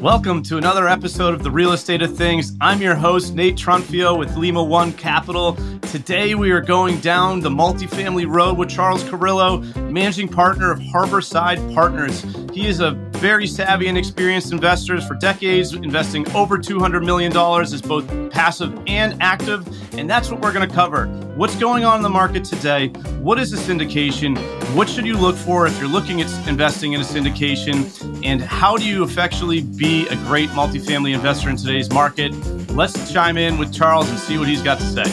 Welcome to another episode of the Real Estate of Things. I'm your host, Nate Trunfio with Lima One Capital. Today we are going down the multifamily road with Charles Carillo, managing partner of Harborside Partners. He is a very savvy and experienced investor for decades, investing over $200 million as both passive and active. And that's what we're going to cover. What's going on in the market today? What is a syndication? What should you look for if you're looking at investing in a syndication? And how do you effectually be a great multifamily investor in today's market? Let's chime in with Charles and see what he's got to say.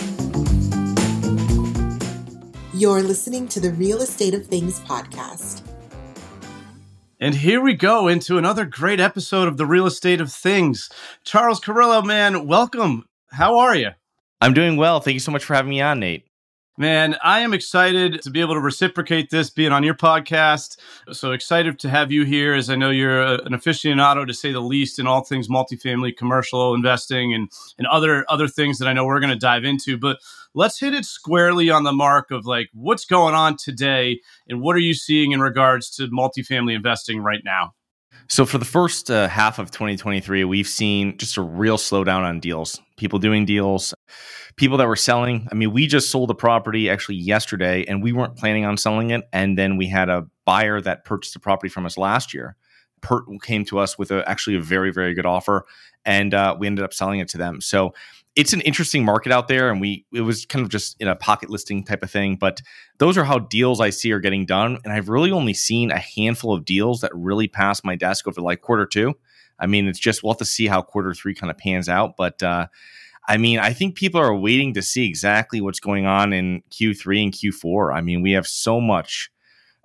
You're listening to the Real Estate of Things podcast. And here we go into another great episode of the Real Estate of Things. Charles Carillo, man, welcome. How are you? I'm doing well. Thank you so much for having me on, Nate. Man, I am excited to be able to reciprocate this being on your podcast. So excited to have you here, as I know you're a, an aficionado to say the least in all things multifamily commercial investing and and other other things that I know we're going to dive into. But let's hit it squarely on the mark of like what's going on today and what are you seeing in regards to multifamily investing right now. So for the first uh, half of 2023, we've seen just a real slowdown on deals. People doing deals, people that were selling. I mean, we just sold a property actually yesterday, and we weren't planning on selling it. And then we had a buyer that purchased the property from us last year. Came to us with a, actually a very very good offer, and uh, we ended up selling it to them. So it's an interesting market out there and we it was kind of just in a pocket listing type of thing but those are how deals i see are getting done and i've really only seen a handful of deals that really pass my desk over like quarter two. I mean it's just we'll have to see how quarter three kind of pans out but uh, i mean i think people are waiting to see exactly what's going on in q3 and q4 i mean we have so much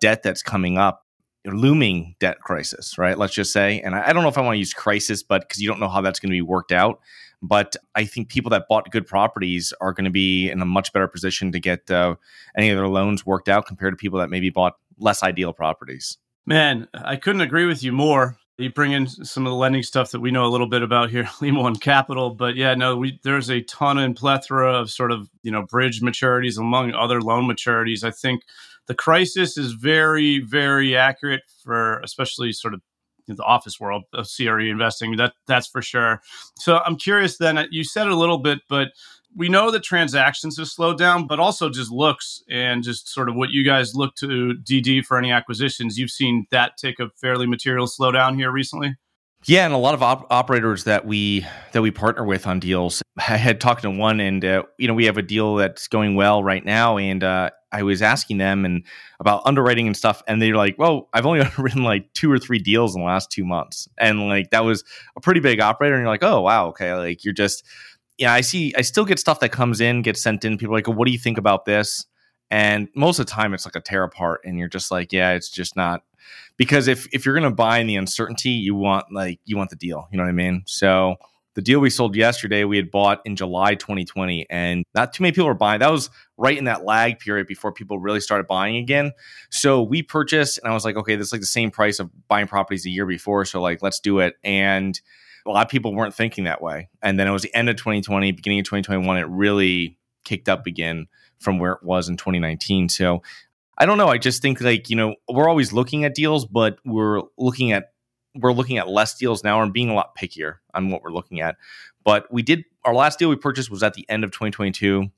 debt that's coming up looming debt crisis right? Let's just say and i, I don't know if i want to use crisis but because you don't know how that's going to be worked out but I think people that bought good properties are going to be in a much better position to get uh, any of their loans worked out compared to people that maybe bought less ideal properties. Man, I couldn't agree with you more. You bring in some of the lending stuff that we know a little bit about here, Lima One Capital. But yeah, no, we, there's a ton and plethora of sort of you know bridge maturities among other loan maturities. I think the crisis is very, very accurate for especially sort of the office world of CRE investing. That that's for sure. So I'm curious. Then uh, you said a little bit, but we know that transactions have slowed down, but also just looks and just sort of what you guys look to DD for any acquisitions. You've seen that take a fairly material slowdown here recently. Yeah, and a lot of op- operators that we that we partner with on deals. I had talked to one, and uh, you know we have a deal that's going well right now, and uh, I was asking them and about underwriting and stuff, and they're like, "Well, I've only written like two or three deals in the last two months," and like that was a pretty big operator, and you're like, "Oh wow, okay, like you're just." Yeah, I see. I still get stuff that comes in, gets sent in. People like, "What do you think about this?" And most of the time, it's like a tear apart, and you're just like, "Yeah, it's just not because if if you're to buy in the uncertainty, you want like you want the deal. You know what I mean? So the deal we sold yesterday, we had bought in July 2020, and not too many people were buying. That was right in that lag period before people really started buying again. So we purchased, and I was like, okay, this is like the same price of buying properties a year before. So like, let's do it. And a lot of people weren't thinking that way. And then it was the end of 2020, beginning of 2021, it really kicked up again from where it was in 2019. So I don't know. I just think like, you know, we're always looking at deals, but we're looking at we're looking at less deals now and being a lot pickier on what we're looking at. But we did our last deal we purchased was at the end of 2022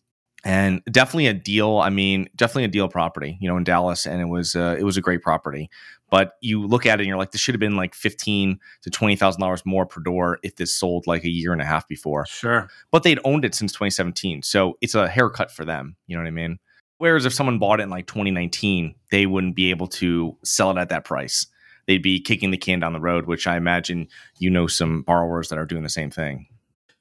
and definitely a deal. I mean, definitely a deal property, you know, in Dallas, and it was uh, it was a great property. But you look at it and you're like, this should have been like fifteen to twenty thousand dollars more per door if this sold like a year and a half before. Sure, but they'd owned it since 2017, so it's a haircut for them. You know what I mean? Whereas if someone bought it in like 2019, they wouldn't be able to sell it at that price. They'd be kicking the can down the road, which I imagine you know some borrowers that are doing the same thing.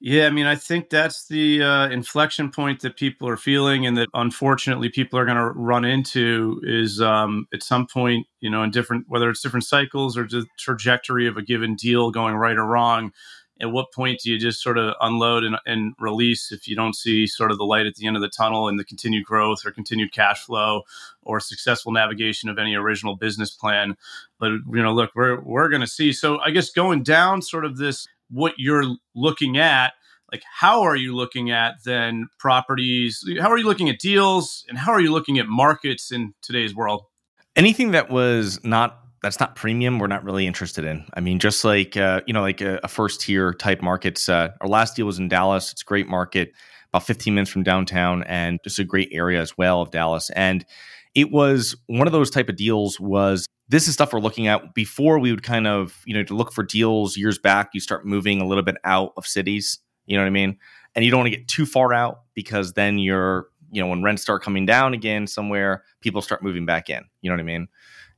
Yeah, I mean, I think that's the uh, inflection point that people are feeling, and that unfortunately people are going to run into is um, at some point, you know, in different whether it's different cycles or the trajectory of a given deal going right or wrong at what point do you just sort of unload and, and, release if you don't see sort of the light at the end of the tunnel and the continued growth or continued cash flow or successful navigation of any original business plan? But you know look we're we're going to see. So i guess going down sort of this what you're looking at like how are you looking at then properties? How are you looking at deals? And how are you looking at markets in today's world? Anything that was not that's not premium, we're not really interested in. I mean, just like uh, you know, like a, a first tier type markets. Uh, our last deal was in Dallas. It's a great market, about 15 minutes from downtown, and just a great area as well of Dallas. And it was one of those type of deals. Was this is stuff we're looking at before we would kind of you know to look for deals years back. You start moving a little bit out of cities. You know what I mean? And you don't want to get too far out because then you're you know when rents start coming down again somewhere, people start moving back in. You know what I mean?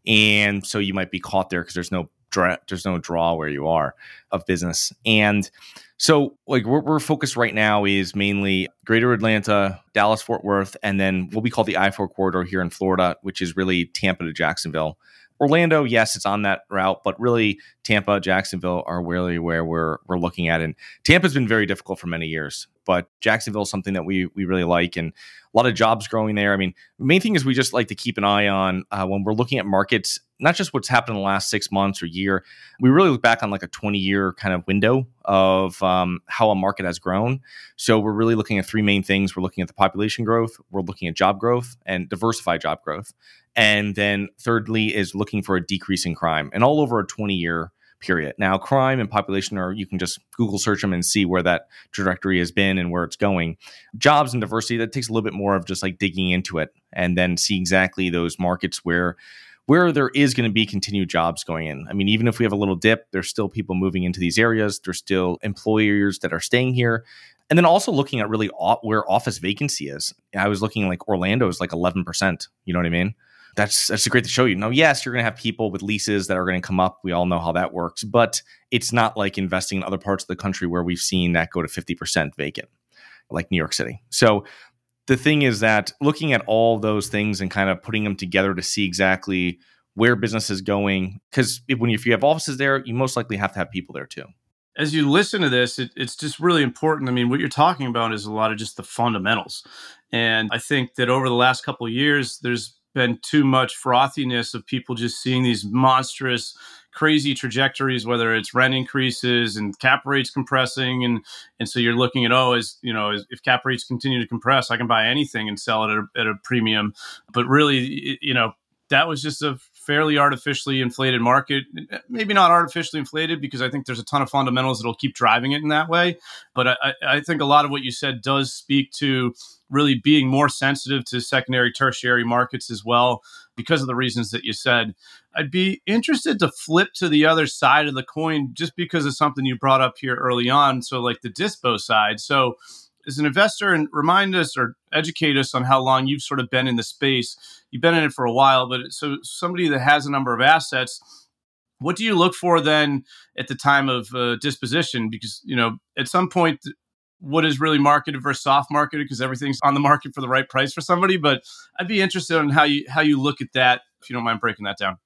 And so you might be caught there because there's no dra- there's no draw where you are of business. And so like we're, we're focused right now is mainly greater atlanta dallas fort worth and then what we call the i4 corridor here in florida which is really tampa to jacksonville Orlando, yes, it's on that route, but really Tampa, Jacksonville are really where we're we're looking at. And Tampa's been very difficult for many years, but Jacksonville is something that we we really like, and a lot of jobs growing there. I mean, the main thing is we just like to keep an eye on uh, when we're looking at markets, not just what's happened in the last six months or year. We really look back on like a twenty year kind of window of um, how a market has grown. So we're really looking at three main things. We're looking at the population growth, we're looking at job growth, and diversified job growth. And then thirdly is looking for a decrease in crime and all over a 20 year period. Now, crime and population are, you can just Google search them and see where that trajectory has been and where it's going. Jobs and diversity, that takes a little bit more of just like digging into it and then see exactly those markets where where there is going to be continued jobs going in. I mean, even if we have a little dip, there's still people moving into these areas. There's still employers that are staying here. And then also looking at really where office vacancy is. I was looking like Orlando is like 11%. You know what I mean? that's that's great to show you. Now, yes, you're going to have people with leases that are going to come up. We all know how that works, but it's not like investing in other parts of the country where we've seen that go to 50% vacant, like New York City. So the thing is that looking at all those things and kind of putting them together to see exactly where business is going, because when if you have offices there, you most likely have to have people there too. As you listen to this, it, it's just really important. I mean, what you're talking about is a lot of just the fundamentals, and I think that over the last couple of years, there's been too much frothiness of people just seeing these monstrous crazy trajectories whether it's rent increases and cap rates compressing and and so you're looking at oh as you know if cap rates continue to compress i can buy anything and sell it at a, at a premium. But really you know that was just a fairly artificially inflated market. Maybe not artificially inflated because I think there's a ton of fundamentals that'll keep driving it in that way. But I, I think a lot of what you said does speak to really being more sensitive to secondary, tertiary markets as well because of the reasons that you said. I'd be interested to flip to the other side of the coin just because of something you brought up here early on. So, like the dispo side. So, as an investor and remind us or educate us on how long you've sort of been in the space. You've been in it for a while, but so somebody that has a number of assets, what do you look for then at the time of uh, disposition? Because you know at some point, what is really marketed versus soft marketed because everything's on the market for the right price for somebody. But I'd be interested in how you how you look at that if you don't mind breaking that down.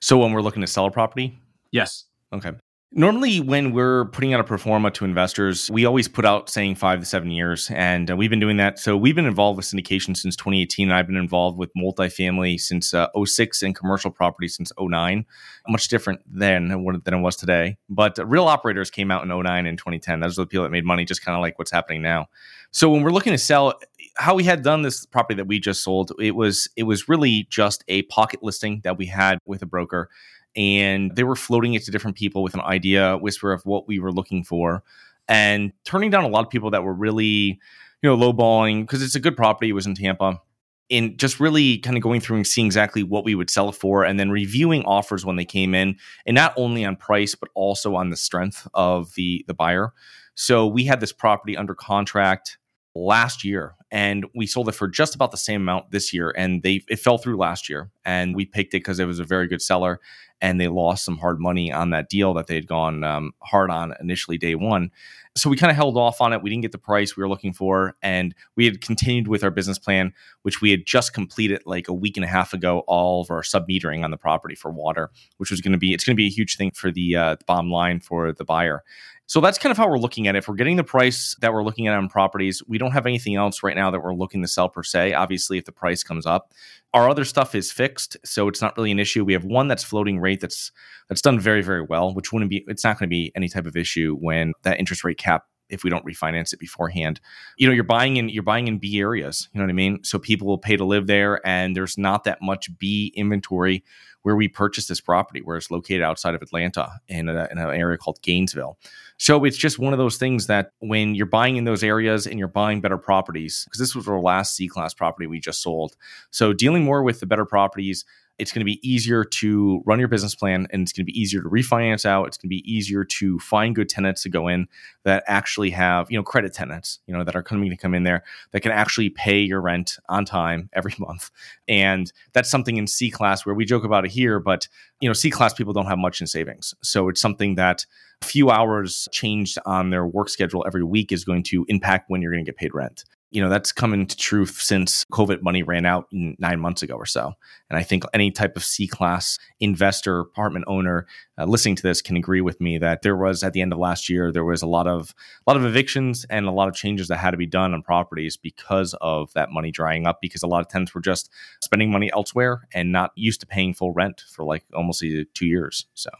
So when we're looking to sell a property, yes. Okay. Normally, when we're putting out a pro forma to investors, we always put out saying five to seven years. And uh, we've been doing that. So we've been involved with syndication since 2018. And I've been involved with multifamily since uh, 06 and commercial property since 09. Much different then than it was today. But uh, real operators came out in 09 and 2010. Those are the people that made money, just kind of like what's happening now. So when we're looking to sell, how we had done this property that we just sold, it was it was really just a pocket listing that we had with a broker and they were floating it to different people with an idea, whisper of what we were looking for, and turning down a lot of people that were really, you know, lowballing because it's a good property. It was in Tampa. And just really kind of going through and seeing exactly what we would sell it for, and then reviewing offers when they came in, and not only on price but also on the strength of the the buyer. So we had this property under contract last year and we sold it for just about the same amount this year and they it fell through last year and we picked it because it was a very good seller and they lost some hard money on that deal that they had gone um, hard on initially day one. So we kind of held off on it. We didn't get the price we were looking for and we had continued with our business plan which we had just completed like a week and a half ago all of our sub metering on the property for water which was going to be it's going to be a huge thing for the uh, bottom line for the buyer. So that's kind of how we're looking at it. If we're getting the price that we're looking at on properties, we don't have anything else right now that we're looking to sell per se. Obviously, if the price comes up, our other stuff is fixed, so it's not really an issue. We have one that's floating rate that's that's done very very well, which wouldn't be it's not going to be any type of issue when that interest rate cap if we don't refinance it beforehand. You know, you're buying in you're buying in B areas, you know what I mean? So people will pay to live there and there's not that much B inventory where we purchased this property, where it's located outside of Atlanta in, a, in an area called Gainesville. So it's just one of those things that when you're buying in those areas and you're buying better properties, because this was our last C class property we just sold. So dealing more with the better properties, it's going to be easier to run your business plan and it's going to be easier to refinance out. It's going to be easier to find good tenants to go in that actually have you know credit tenants you know that are coming to come in there that can actually pay your rent on time every month. And that's something in c class where we joke about it here but you know c class people don't have much in savings. So it's something that a few hours changed on their work schedule every week is going to impact when you're going to get paid rent you know that's coming to truth since covid money ran out nine months ago or so. And i think any type of c class investor apartment owner uh, listening to this can agree with me that there was at the end of last year there was a lot of a lot of evictions and a lot of changes that had to be done on properties because of that money drying up because a lot of tenants were just spending money elsewhere and not used to paying full rent for like almost two years so.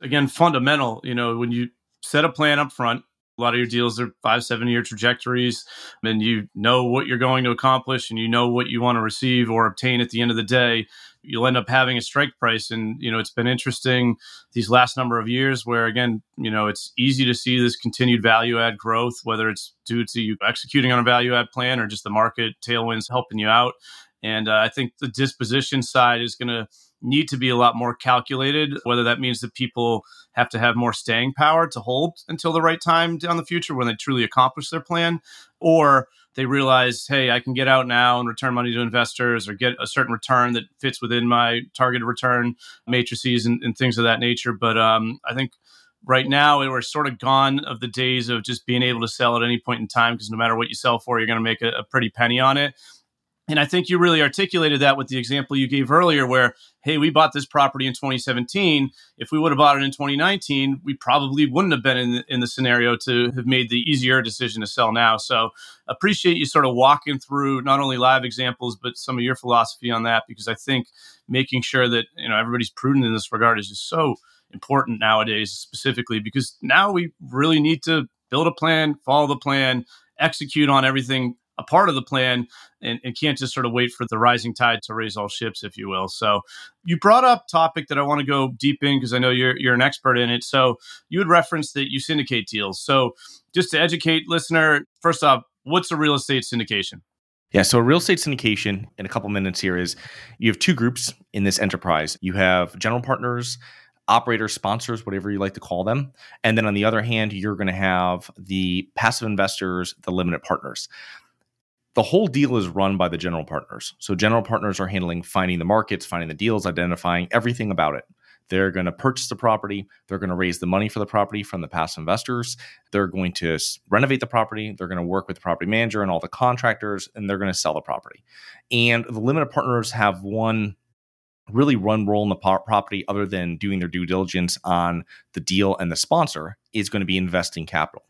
Again fundamental you know when you set a plan up front a lot of your deals are five, seven year trajectories, and you know what you're going to accomplish and you know what you want to receive or obtain at the end of the day. You'll end up having a strike price. And, you know, it's been interesting these last number of years where, again, you know, it's easy to see this continued value add growth, whether it's due to you executing on a value add plan or just the market tailwinds helping you out. And uh, I think the disposition side is going to need to be a lot more calculated, whether that means that people have to have more staying power to hold until the right time down the future when they truly accomplish their plan, or they realize, hey, I can get out now and return money to investors or get a certain return that fits within my targeted return matrices and, and things of that nature. But um, I think right now we're sort of gone of the days of just being able to sell at any point in time because no matter what you sell for, you're going to make a, a pretty penny on it. And I think you really articulated that with the example you gave earlier, where, hey, we bought this property in 2017. If we would have bought it in 2019, we probably wouldn't have been in the, in the scenario to have made the easier decision to sell now. So appreciate you sort of walking through not only live examples, but some of your philosophy on that, because I think making sure that, you know, everybody's prudent in this regard is just so important nowadays, specifically because now we really need to build a plan, follow the plan, execute on everything a part of the plan and, and, can't just sort of wait for the rising tide to raise all ships, if you will. So you brought up topic that I want to go deep in because I know you're you're an expert in it. So you had referenced that you syndicate deals. So just to educate listener, first off, what's a real estate syndication? Yeah, so a real estate syndication in a couple minutes here is you have two groups in this enterprise. You have general partners operators, sponsors, whatever you like to call them. And then on the other hand, you're going to have the passive investors, the limited partners the whole deal is run by the general partners. So general partners are handling finding the markets, finding the deals, identifying everything about it. They're going to purchase the property. They're going to raise the money for the property from the past investors. They're going to renovate the property. They're going to work with the property manager and all the contractors, and they're going to sell the property. And the limited partners have one really run role in the property other than doing their due diligence on the deal and the sponsor is going to be investing capital.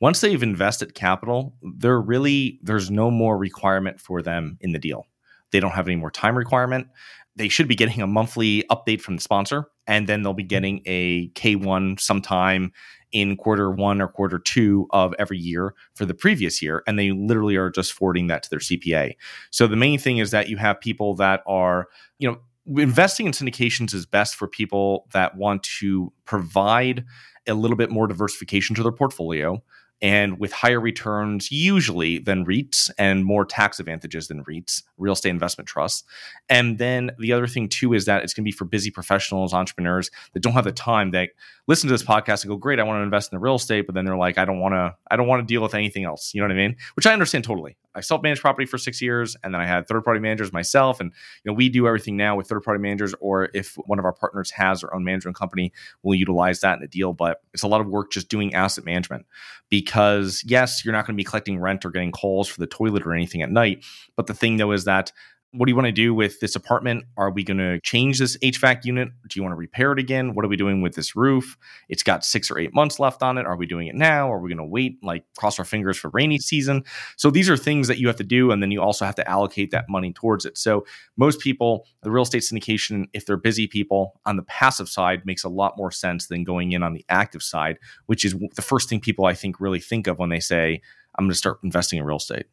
Once they've invested capital, there really there's no more requirement for them in the deal. They don't have any more time requirement. They should be getting a monthly update from the sponsor and then they'll be getting a K1 sometime in quarter 1 or quarter 2 of every year for the previous year and they literally are just forwarding that to their CPA. So the main thing is that you have people that are, you know, investing in syndications is best for people that want to provide a little bit more diversification to their portfolio and with higher returns usually than REITs and more tax advantages than REITs, real estate investment trusts. And then the other thing too is that it's going to be for busy professionals, entrepreneurs that don't have the time that listen to this podcast and go, "Great, I want to invest in the real estate," but then they're like, "I don't want to, I don't want to deal with anything else." You know what I mean? Which I understand totally. I self-managed property for six years, and then I had third-party managers myself, and you know we do everything now with third-party managers, or if one of our partners has their own management company, we'll utilize that in a deal. But it's a lot of work just doing asset management because yes, you're not going to be collecting rent or getting calls for the toilet or anything at night. But the thing though is that what do you want to do with this apartment? Are we going to change this HVAC unit? Do you want to repair it again? What are we doing with this roof? It's got six or eight months left on it. Are we doing it now? Are we going to wait, like cross our fingers for rainy season? So these are things that you have to do. And then you also have to allocate that money towards it. So most people, the real estate syndication, if they're busy people on the passive side, makes a lot more sense than going in on the active side, which is the first thing people I think really think of when they say, I'm going to start investing in real estate.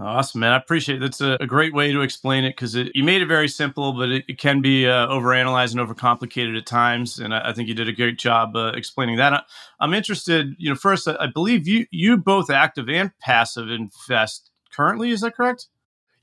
Awesome, man. I appreciate it. That's a, a great way to explain it because you made it very simple, but it, it can be uh, overanalyzed and overcomplicated at times. And I, I, think you did a great job uh, explaining that. I, am interested, you know, first, I, I believe you you both active and passive invest currently. Is that correct?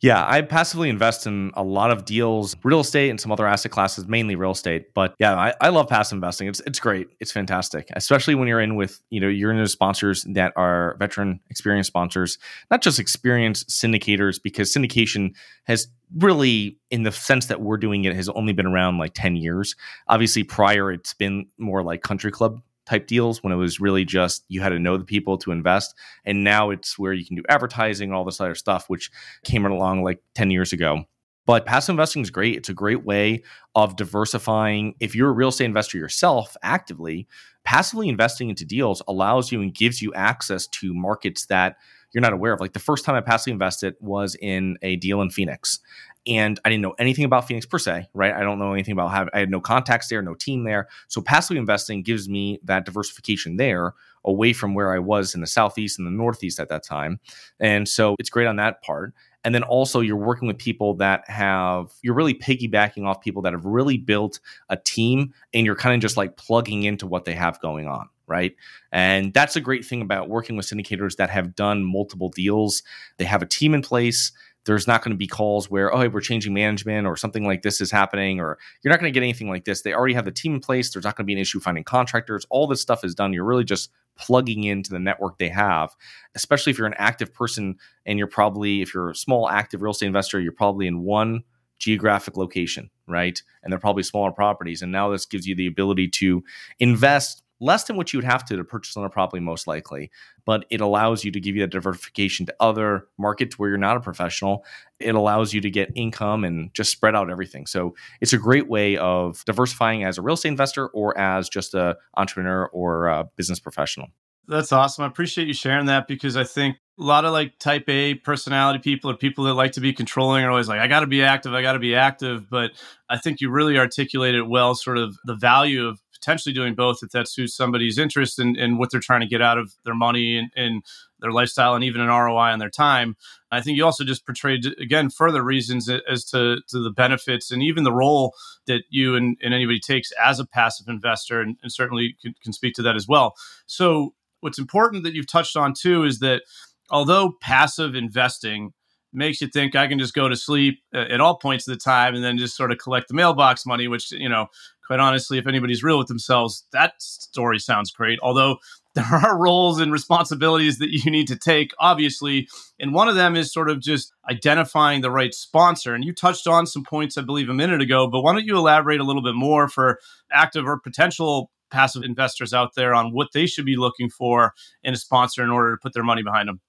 Yeah, I passively invest in a lot of deals, real estate and some other asset classes, mainly real estate. But yeah, I, I love passive investing. It's it's great. It's fantastic, especially when you're in with you know you're in with sponsors that are veteran, experienced sponsors, not just experienced syndicators, because syndication has really in the sense that we're doing it has only been around like 10 years obviously prior it's been more like country club type deals when it was really just you had to know the people to invest. And now it's where you can do advertising, all this other stuff, which came along like 10 years ago. But passive investing is great. It's a great way of diversifying. If you're a real estate investor yourself actively, passively investing into deals allows you and gives you access to markets that you're not aware of. Like the first time I passively invested was in a deal in Phoenix and I didn't know anything about Phoenix per se, right? I don't know anything about how I had no contacts there, no team there. So passively investing gives me that diversification there away from where I was in the southeast and the northeast at that time. And so it's great on that part. And then also you're working with people that have you're really piggybacking off people that have really built a team and you're kind of just like plugging into what they have going on right? And that's a great thing about working with syndicators that have done multiple deals. They have a team in place there's not going to be calls where oh hey, we're changing management or something like this is happening or you're not going to get anything like this. They already have the team in place. There's not going to be an issue finding contractors. All this stuff is done. You're really just plugging into the network they have especially if you're an active person and you're probably if you're a small active real estate investor you're probably in one geographic location right? And they're probably smaller properties. And now this gives you the ability to invest less than what you would have to to purchase on a property most likely but it allows you to give you that diversification to other markets where you're not a professional. It allows you to get income and just spread out everything. So it's a great way of diversifying as a real estate investor or as just a entrepreneur or a business professional. That's awesome. I appreciate you sharing that because i think a lot of like type A personality people or people that like to be controlling are always like, I got to be active, I got to be active. But I think you really articulated well, sort of the value of potentially doing both if that suits somebody's interest and in, in, what they're trying to get out of their money and, and, their lifestyle and even an ROI on their time. I think you also just portrayed again further reasons as to, to the benefits and even the role that you and, and anybody takes as a passive investor and, and certainly can, can speak to that as well. So what's important that you've touched on too is that although passive investing makes you think I can just go to sleep uh, at all points of the time and then just sort of collect the mailbox money, which, you know, quite honestly, if anybody's real with themselves, that story sounds great. Although there are roles and responsibilities that you need to take, obviously. And one of them is sort of just identifying the right sponsor. And you touched on some points, I believe, a minute ago, but why don't you elaborate a little bit more for active or potential passive investors out there on what they should be looking for in a sponsor in order to put their money behind them?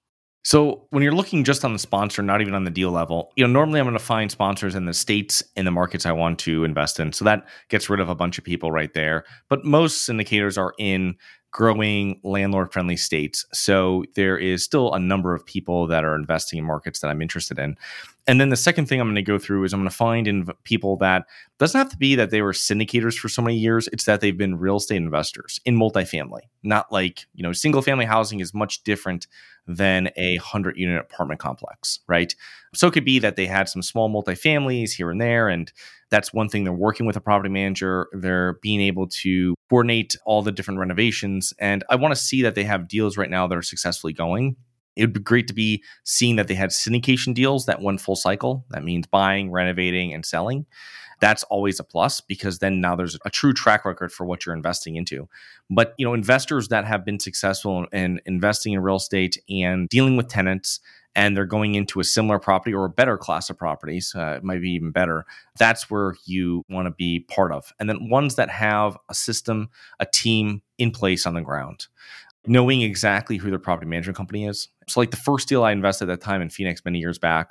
So when you're looking just on the sponsor, not even on the deal level, you know, normally I'm going to find sponsors in the states in the markets I want to invest in. So that gets rid of a bunch of people right there. But most syndicators are in growing landlord friendly states. So there is still a number of people that are investing in markets that I'm interested in. And then the second thing I'm going to go through is I'm going to find in people that doesn't have to be that they were syndicators for so many years. It's that they've been real estate investors in multifamily, not like, you know, single family housing is much different than a hundred unit apartment complex, right? So it could be that they had some small multifamilies here and there. And that's one thing they're working with a property manager. They're being able to coordinate all the different renovations. And I want to see that they have deals right now that are successfully going it would be great to be seeing that they had syndication deals that went full cycle. That means buying, renovating, and selling. That's always a plus because then now there's a true track record for what you're investing into. But you know, investors that have been successful in investing in real estate and dealing with tenants and they're going into a similar property or a better class of properties, uh, it might be even better. That's where you want to be part of. And then ones that have a system, a team in place on the ground knowing exactly who their property management company is. So, like the first deal I invested at that time in Phoenix many years back,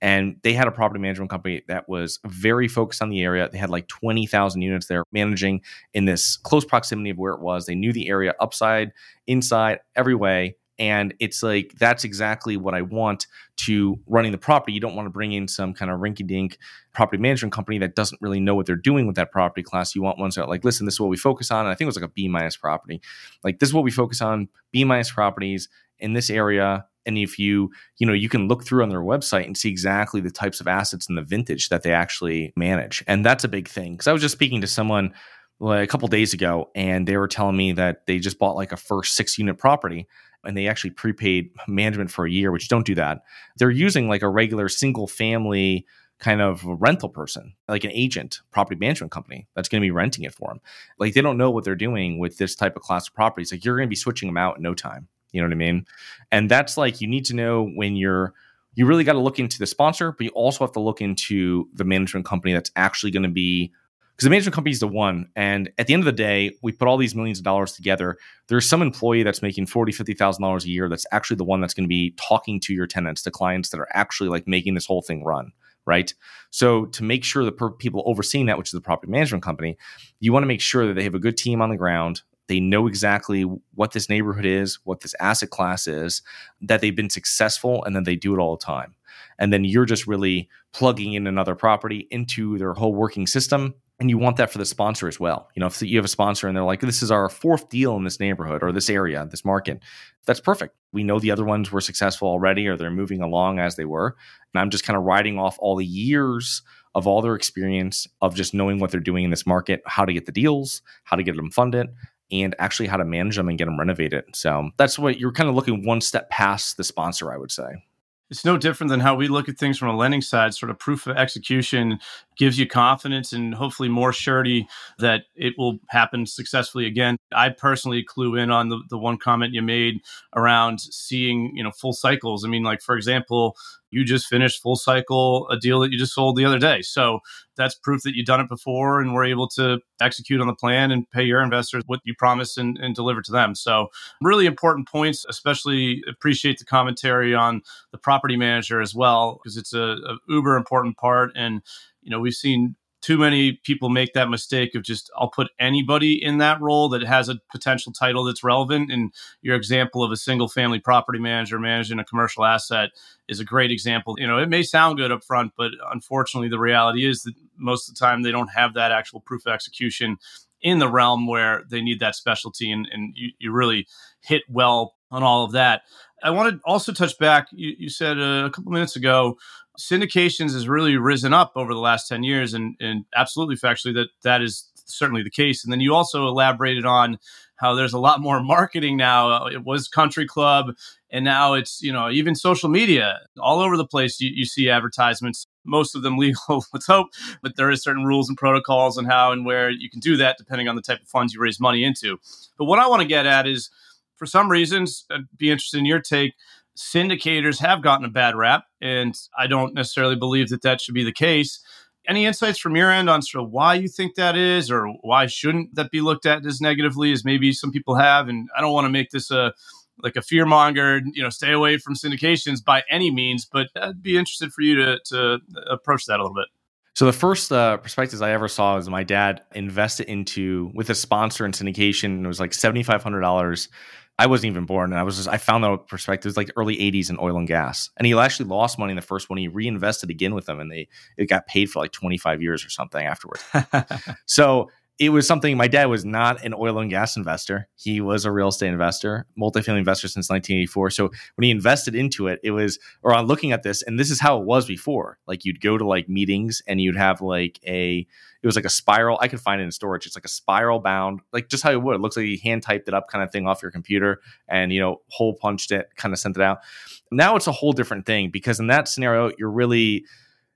and they had a property management company that was very focused on the area. They had like 20,000 units there managing in this close proximity of where it was. They knew the area upside, inside, every way. And it's like, that's exactly what I want to running the property. You don't want to bring in some kind of rinky dink property management company that doesn't really know what they're doing with that property class. You want ones that like, listen, this is what we focus on. And I think it was like a B minus property. Like, this is what we focus on B minus properties in this area And if you, you know, you can look through on their website and see exactly the types of assets and the vintage that they actually manage. And that's a big thing. Cause I was just speaking to someone like a couple days ago and they were telling me that they just bought like a first six unit property and they actually prepaid management for a year, which don't do that. They're using like a regular single family kind of rental person, like an agent, property management company that's going to be renting it for them. Like they don't know what they're doing with this type of class of properties. Like you're going to be switching them out in no time. You know what I mean? And that's like you need to know when you're you really got to look into the sponsor, but you also have to look into the management company that's actually going to be because the management company is the one. And at the end of the day, we put all these millions of dollars together. There's some employee that's making forty, fifty thousand dollars a year. That's actually the one that's going to be talking to your tenants, the clients that are actually like making this whole thing run right? So to make sure the per- people overseeing that, which is the property management company, you want to make sure that they have a good team on the ground. They know exactly what this neighborhood is, what this asset class is, that they've been successful, and then they do it all the time. And then you're just really plugging in another property into their whole working system and you want that for the sponsor as well. You know, if you have a sponsor and they're like, "This is our fourth deal in this neighborhood or this area, this market," that's perfect. We know the other ones were successful already, or they're moving along as they were, and I'm just kind of writing off all the years of all their experience of just knowing what they're doing in this market, how to get the deals, how to get them funded, and actually how to manage them and get them renovated. So that's what you're kind of looking one step past the sponsor, I would say it's no different than how we look at things from a lending side. Sort of proof of execution gives you confidence and hopefully more surety that it will happen successfully again. I personally clue in on the, the one comment you made around seeing, you know, full cycles. I mean, like for example, you just finished full cycle a deal that you just sold the other day. So that's proof that you've done it before and were able to execute on the plan and pay your investors what you promised and, and deliver to them. So really important points, especially appreciate the commentary on the property manager as well, because it's a, a uber important part. And, you know, we've seen too many people make that mistake of just I'll put anybody in that role that has a potential title that's relevant. And your example of a single family property manager managing a commercial asset is a great example. You know, it may sound good up front, but unfortunately, the reality is that most of the time they don't have that actual proof of execution in the realm where they need that specialty, and, and you, you really hit well on all of that. I want to also touch back. You, you said uh, a couple minutes ago syndications has really risen up over the last 10 years and, and absolutely factually that that is certainly the case. And then you also elaborated on how there's a lot more marketing now. Uh, it was country club and now it's you know even social media. All over the place you, you see advertisements most of them legal let's hope but there is certain rules and protocols on how and where you can do that depending on the type of funds you raise money into. But what i want to get at is for some reasons i'd be interested in your take syndicators have gotten a bad rap, and I don't necessarily believe that that should be the case. Any insights from your end on sort of why you think that is, or why shouldn't that be looked at as negatively as maybe some people have? And I don't want to make this a like a fear monger, you know, stay away from syndications by any means, but I'd be interested for you to to approach that a little bit. So the first uh, perspectives I ever saw was my dad invested into with a sponsor in syndication. It was like seventy five hundred dollars I wasn't even born, and I was just I found that perspective. It was like early '80s in oil and gas, and he actually lost money in the first one. He reinvested again with them, and they it got paid for like 25 years or something afterwards. so it was something my dad was not an oil and gas investor. He was a real estate investor, multifamily investor since 1984. So when he invested into it, it was, or on looking at this, and this is how it was before. Like you'd go to like meetings and you'd have like a, it was like a spiral. I could find it in storage. It's like a spiral bound, like just how it would. It looks like you hand typed it up kind of thing off your computer and, you know, hole punched it, kind of sent it out. Now it's a whole different thing because in that scenario, you're really,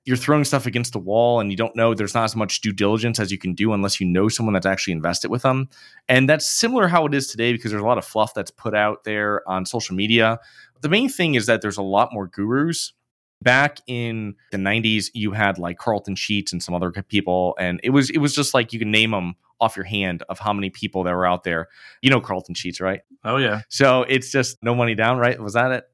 you're throwing stuff against the wall and you don't know there's not as much due diligence as you can do unless you know someone that's actually invested with them. And that's similar how it is today because there's a lot of fluff that's put out there on social media. The main thing is that there's a lot more gurus. Back in the 90s you had like Carleton Sheets and some other people and it was it was just like you can name them off your hand of how many people that were out there. You know Carleton Sheets right? Oh yeah. So it's just no money down right? Was that it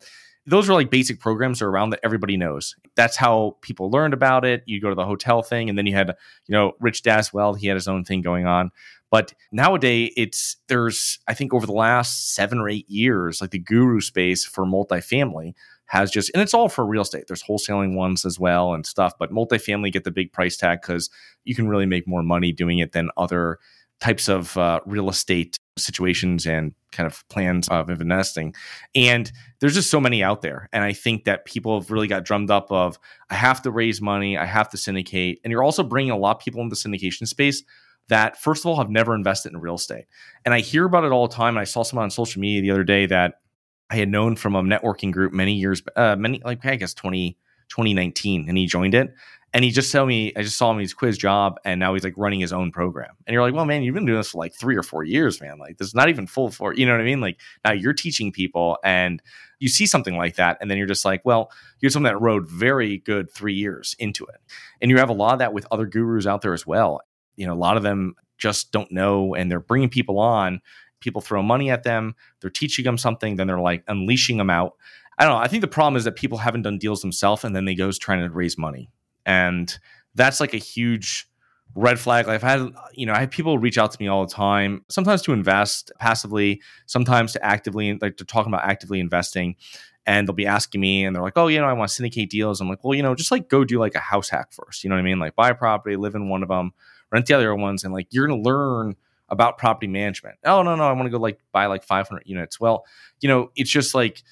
those are like basic programs around that everybody knows. That's how people learned about it. You go to the hotel thing, and then you had, you know, Rich Daswell. He had his own thing going on. But nowadays, it's there's I think over the last seven or eight years, like the guru space for multifamily has just and it's all for real estate. There's wholesaling ones as well and stuff, but multifamily get the big price tag because you can really make more money doing it than other types of uh, real estate situations and kind of plans of investing. And there's just so many out there. And I think that people have really got drummed up of I have to raise money, I have to syndicate. And you're also bringing a lot of people into the syndication space that first of all have never invested in real estate. And I hear about it all the time. And I saw someone on social media the other day that I had known from a networking group many years, uh, many like I guess 20, 2019, and he joined it. And he just told me, I just saw him his quiz job, and now he's like running his own program. And you're like, well, man, you've been doing this for like three or four years, man. Like, this is not even full for, you know what I mean? Like, now you're teaching people, and you see something like that, and then you're just like, well, you're someone that rode very good three years into it. And you have a lot of that with other gurus out there as well. You know, a lot of them just don't know, and they're bringing people on. People throw money at them, they're teaching them something, then they're like unleashing them out. I don't know. I think the problem is that people haven't done deals themselves, and then they goes trying to raise money and that's like a huge red flag. Like I've had, you know, I have people reach out to me all the time, sometimes to invest passively, sometimes to actively, like to talking about actively investing. And they'll be asking me, and they're like, "Oh, you know, I want to syndicate deals." I'm like, "Well, you know, just like go do like a house hack first. You know what I mean? Like buy a property, live in one of them, rent the other ones, and like you're gonna learn about property management. Oh no, no, I want to go like buy like 500 units. Well, you know, it's just like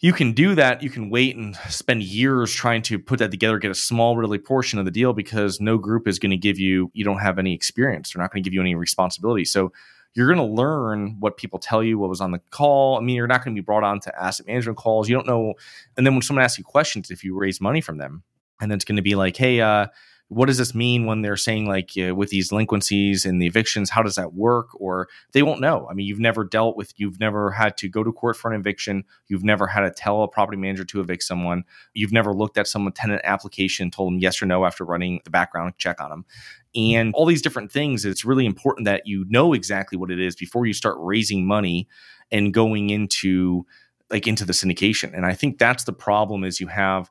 you can do that. You can wait and spend years trying to put that together, get a small, really portion of the deal because no group is going to give you, you don't have any experience. They're not going to give you any responsibility. So you're going to learn what people tell you, what was on the call. I mean, you're not going to be brought on to asset management calls. You don't know. And then when someone asks you questions, if you raise money from them, and then it's going to be like, hey, uh, what does this mean when they're saying like uh, with these delinquencies and the evictions how does that work? Or they won't know. I mean you've never dealt with you've never had to go to court for an eviction. You've never had to tell a property manager to evict someone. You've never looked at someone tenant application told them yes or no after running the background check on them and all these different things it's really important that you know exactly what it is before you start raising money and going into like into the syndication. And i think that's the problem is you have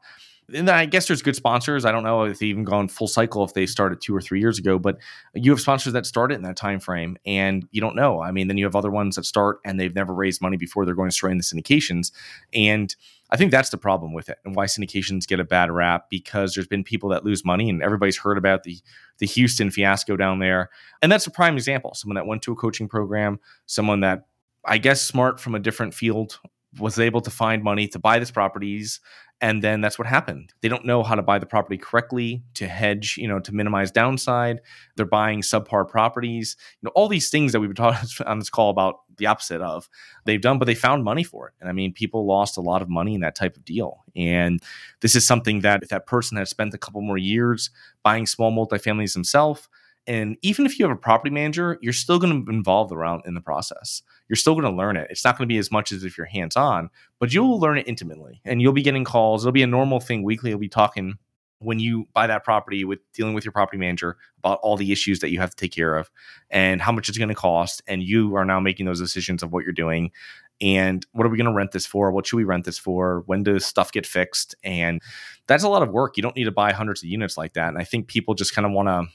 and I guess there's good sponsors. I don't know if they've even gone full cycle if they started two or three years ago, but you have sponsors that started in that time frame, and you don't know. I mean, then you have other ones that start and they've never raised money before they're going straight into syndications, and I think that's the problem with it, and why syndications get a bad rap because there's been people that lose money, and everybody's heard about the the Houston fiasco down there, and that's a prime example. Someone that went to a coaching program, someone that I guess smart from a different field was able to find money to buy these properties and then that's what happened. They don't know how to buy the property correctly to hedge you know to minimize downside. They're buying subpar properties. You know all these things that we've been talking on this call about the opposite of they've done but they found money for it. And i mean people lost a lot of money in that type of deal. And this is something that if that person had spent a couple more years buying small multifamilies themselves and even if you have a property manager, you're still going to be involved around in the process. You're still going to learn it. It's not going to be as much as if you're hands on, but you'll learn it intimately and you'll be getting calls. It'll be a normal thing weekly. You'll be talking when you buy that property with dealing with your property manager about all the issues that you have to take care of and how much it's going to cost. And you are now making those decisions of what you're doing and what are we going to rent this for? What should we rent this for? When does stuff get fixed? And that's a lot of work. You don't need to buy hundreds of units like that. And I think people just kind of want to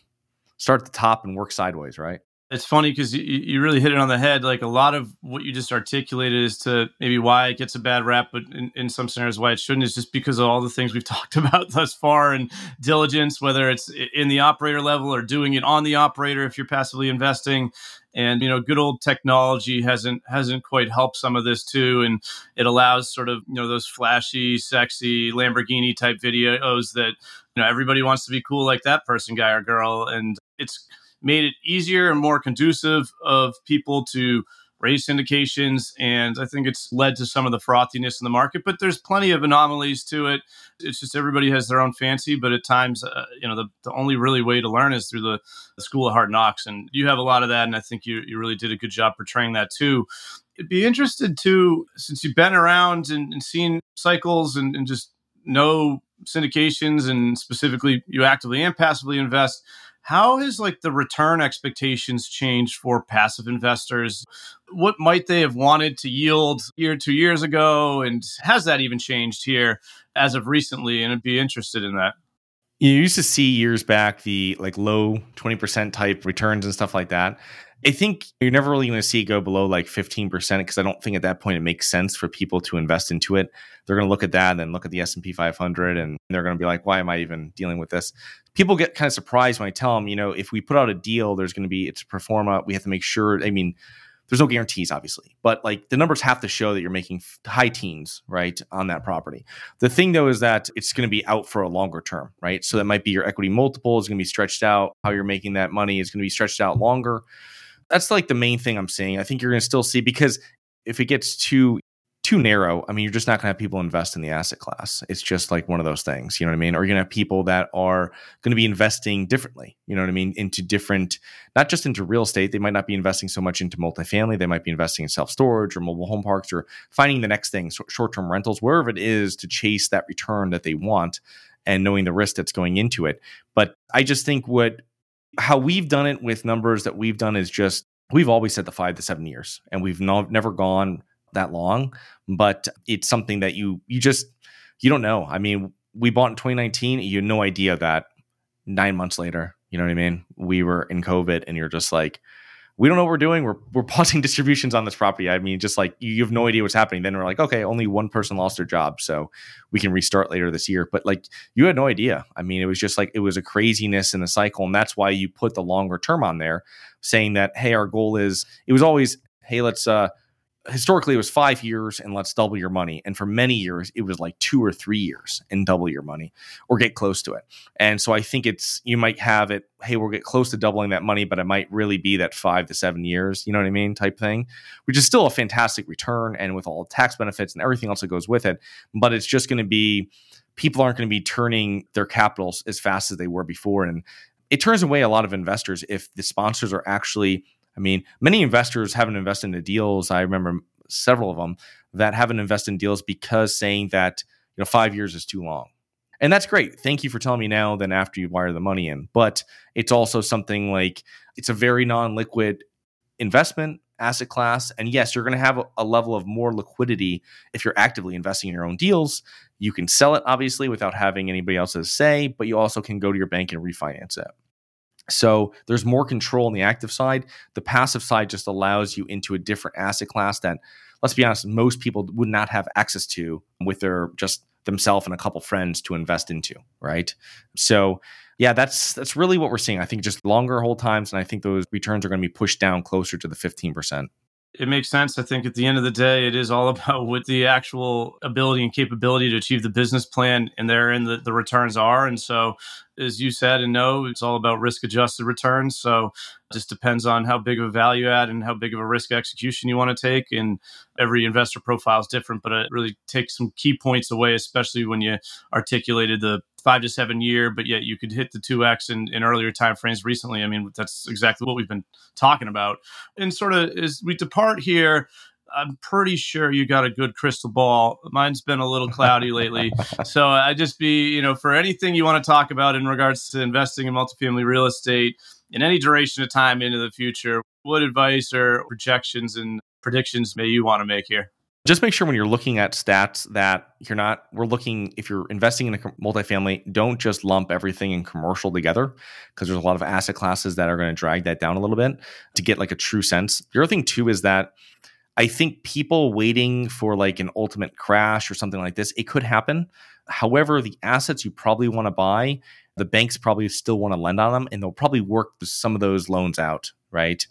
start at the top and work sideways, right? It's funny because you, you really hit it on the head. Like a lot of what you just articulated is to maybe why it gets a bad rap, but in, in some scenarios why it shouldn't is just because of all the things we've talked about thus far and diligence, whether it's in the operator level or doing it on the operator if you're passively investing. And you know, good old technology hasn't hasn't quite helped some of this too, and it allows sort of you know those flashy, sexy Lamborghini type videos that you know everybody wants to be cool like that person, guy or girl, and it's made it easier and more conducive of people to raise syndications and i think it's led to some of the frothiness in the market but there's plenty of anomalies to it. It's just everybody has their own fancy but at times uh, you know the, the only really way to learn is through the, the, school of hard knocks and you have a lot of that and i think you, you really did a good job portraying that too. I'd be interested to since you've been around and, and seen cycles and, and just know syndications and specifically you actively and passively invest how has like the return expectations changed for passive investors? What might they have wanted to yield year two years ago? And has that even changed here as of recently? And i'd be interested in that. You used to see years back the like low 20% type returns and stuff like that I think you're never really going to see it go below like 15% because I don't think at that point it makes sense for people to invest into it. They're going to look at that and then look at the S&P 500 and they're going to be like, why am I even dealing with this? People get kind of surprised when I tell them, you know, if we put out a deal, there's going to be, it's pro forma. We have to make sure, I mean, there's no guarantees obviously but like the numbers have to show that you're making high teens right on that property the thing though is that it's going to be out for a longer term right so that might be your equity multiple is going to be stretched out how you're making that money is going to be stretched out longer that's like the main thing i'm seeing. i think you're going to still see because if it gets too too narrow, I mean, you're just not going to have people invest in the asset class. It's just like one of those things, you know what I mean? Or you're going to have people that are going to be investing differently, you know what I mean? Into different, not just into real estate. They might not be investing so much into multifamily. They might be investing in self storage or mobile home parks or finding the next thing, short term rentals, wherever it is to chase that return that they want and knowing the risk that's going into it. But I just think what, how we've done it with numbers that we've done is just we've always said the five to seven years and we've no, never gone that long, but it's something that you you just you don't know. I mean, we bought in 2019, you had no idea that nine months later, you know what I mean? We were in COVID, and you're just like, we don't know what we're doing. We're we're pausing distributions on this property. I mean, just like you have no idea what's happening. Then we're like, okay, only one person lost their job, so we can restart later this year. But like you had no idea. I mean, it was just like it was a craziness in the cycle, and that's why you put the longer term on there, saying that hey, our goal is. It was always hey, let's uh historically it was five years and let's double your money. And for many years, it was like two or three years and double your money or get close to it. And so I think it's, you might have it, hey, we'll get close to doubling that money, but it might really be that five to seven years, you know what I mean? Type thing, which is still a fantastic return and with all the tax benefits and everything else that goes with it. But it's just going to be, people aren't going to be turning their capitals as fast as they were before. And it turns away a lot of investors if the sponsors are actually I mean, many investors haven't invested in deals. I remember several of them that haven't invested in deals because saying that you know five years is too long. And that's great. Thank you for telling me now than after you wire the money in. But it's also something like it's a very non-liquid investment asset class. And yes, you're going to have a, level of more liquidity if you're actively investing in your own deals. You can sell it obviously without having anybody else's say, but you also can go to your bank and refinance it. So there's more control on the active side. The passive side just allows you into a different asset class that, let's be honest, most people would not have access to with their just themselves and a couple friends to invest into, right? So yeah, that's that's really what we're seeing. I think just longer hold times, and I think those returns are going to be pushed down closer to the 15% it makes sense. I think at the end of the day, it is all about what the actual ability and capability to achieve the business plan and therein the, the returns are. And so, as you said and know, it's all about risk adjusted returns. So it just depends on how big of a value add and how big of a risk execution you want to take. And every investor profile is different, but it really takes some key points away, especially when you articulated the five to seven year, but yet you could hit the 2x in, in earlier time frames recently. I mean, that's exactly what we've been talking about. And sort of as we depart here, I'm pretty sure you got a good crystal ball. Mine's been a little cloudy lately. So I just be, you know, for anything you want to talk about in regards to investing in multifamily real estate in any duration of time into the future, what advice or projections and predictions may you want to make here? just make sure when you're looking at stats that you're not we're looking if you're investing in a multifamily don't just lump everything in commercial together because there's a lot of asset classes that are going to drag that down a little bit to get like a true sense the other thing too is that i think people waiting for like an ultimate crash or something like this it could happen however the assets you probably want to buy the banks probably still want to lend on them and they'll probably work some of those loans out right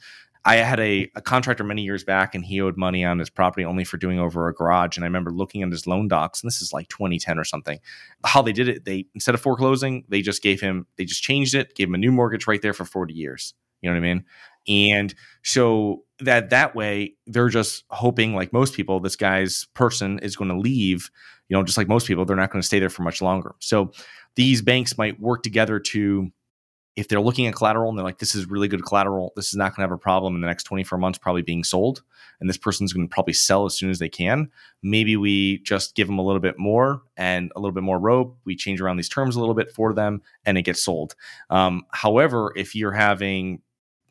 I had a, a, contractor many years back and he owed money on his property only for doing over a garage. And I remember looking at his loan docs, and this is like 2010 or something. How they did it, they instead of foreclosing, they just gave him, they just changed it, gave him a new mortgage right there for 40 years. You know what I mean? And so that that way, they're just hoping, like most people, this guy's person is going to leave. You know, just like most people, they're not going to stay there for much longer. So these banks might work together to if they're looking at collateral and they're like, this is really good collateral, this is not going to have a problem in the next 24 months, probably being sold, and this person's going to probably sell as soon as they can. Maybe we just give them a little bit more and a little bit more rope. We change around these terms a little bit for them and it gets sold. Um, however, if you're having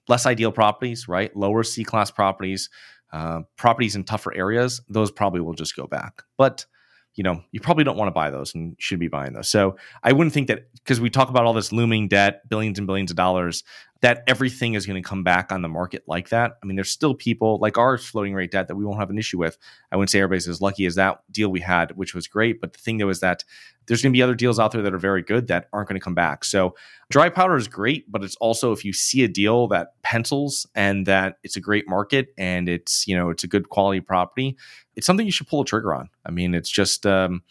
less ideal properties, right, lower C class properties, uh, properties in tougher areas, those probably will just go back. But you know, you probably don't want to buy those and should be buying those. So I wouldn't think that because we talk about all this looming debt, billions and billions of dollars. That everything is going to come back on the market like that. I mean, there's still people like our floating rate debt that we won't have an issue with. I wouldn't say everybody's as lucky as that deal we had, which was great. But the thing though is that there's going to be other deals out there that are very good that aren't going to come back. So dry powder is great, but it's also if you see a deal that pencils and that it's a great market and it's you know it's a good quality property, it's something you should pull a trigger on. I mean, it's just. Um,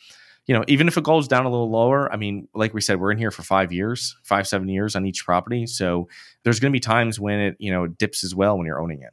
you know, even if it goes down a little lower, I mean, like we said, we're in here for five years, five, seven years on each property. So there's going to be times when it, you know, dips as well when you're owning it.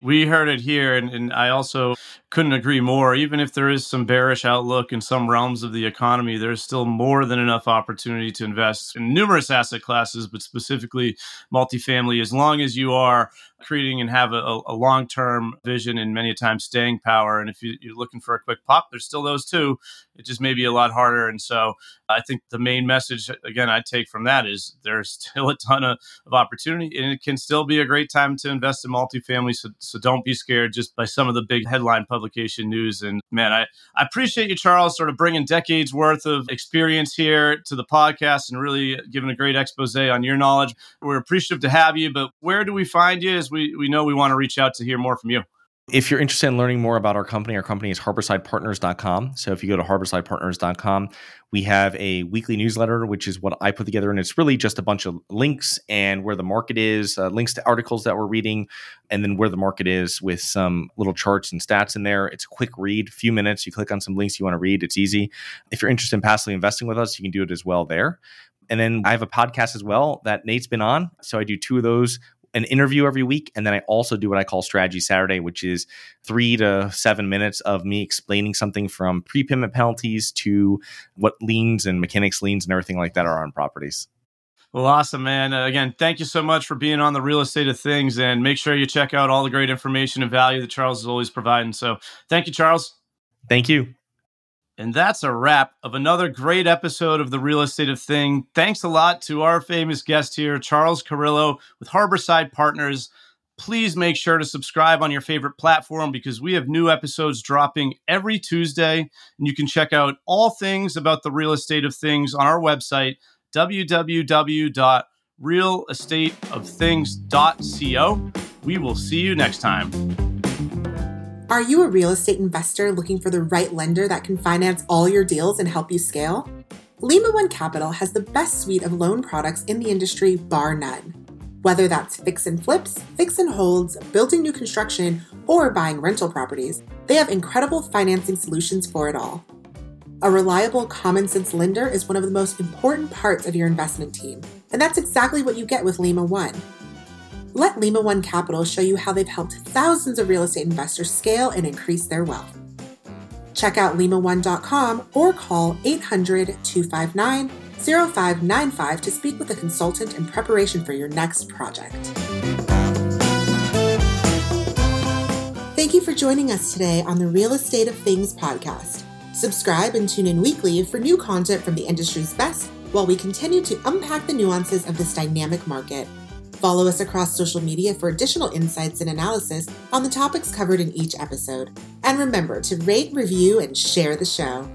We heard it here, and, and, I also couldn't agree more. Even if there is some bearish outlook in some realms of the economy, there's still more than enough opportunity to invest in numerous asset classes, but specifically multifamily, as long as you are creating and have a, a long term vision and many times staying power. And if you, are looking for a quick pop, there's still those too. It just may be a lot harder. And so I think the main message, again, I take from that is there's still a ton of, of opportunity and it can still be a great time to invest in multifamily. So, so don't be scared just by some of the big headline publication news. And man, I, I appreciate you, Charles, sort of bringing decades worth of experience here to the podcast and really giving a great expose on your knowledge. We're appreciative to have you, but where do we find you? As we we know we want to reach out to hear more from you. If you're interested in learning more about our company, our company is harborsidepartners.com. So if you go to harborsidepartners.com, we have a weekly newsletter, which is what I put together. And it's really just a bunch of links and where the market is, uh, links to articles that we're reading, and then where the market is with some little charts and stats in there. It's a quick read, few minutes. You click on some links you want to read. It's easy. If you're interested in passively investing with us, you can do it as well there. And then I have a podcast as well that Nate's been on. So I do two of those an interview every week. And then I also do what I call Strategy Saturday, which is three to seven minutes of me explaining something from prepayment penalties to what liens and mechanics liens and everything like that are on properties. Well, awesome, man. Uh, again, thank you so much for being on the real estate of things and make sure you check out all the great information and value that Charles is always providing. So thank you, Charles. Thank you. And that's a wrap of another great episode of The Real Estate of Thing. Thanks a lot to our famous guest here, Charles Carillo with Harborside Partners. Please make sure to subscribe on your favorite platform because we have new episodes dropping every Tuesday. And you can check out all things about the real estate of things on our website, www.realestateofthings.co. We will see you next time. Are you a real estate investor looking for the right lender that can finance all your deals and help you scale? Lima One Capital has the best suite of loan products in the industry, bar none. Whether that's fix and flips, fix and holds, building new construction, or buying rental properties, they have incredible financing solutions for it all. A reliable, common sense lender is one of the most important parts of your investment team, and that's exactly what you get with Lima One. Let Lima One Capital show you how they've helped thousands of real estate investors scale and increase their wealth. Check out limaone.com or call 800 259 0595 to speak with a consultant in preparation for your next project. Thank you for joining us today on the Real Estate of Things podcast. Subscribe and tune in weekly for new content from the industry's best while we continue to unpack the nuances of this dynamic market. Follow us across social media for additional insights and analysis on the topics covered in each episode. And remember to rate, review, and share the show.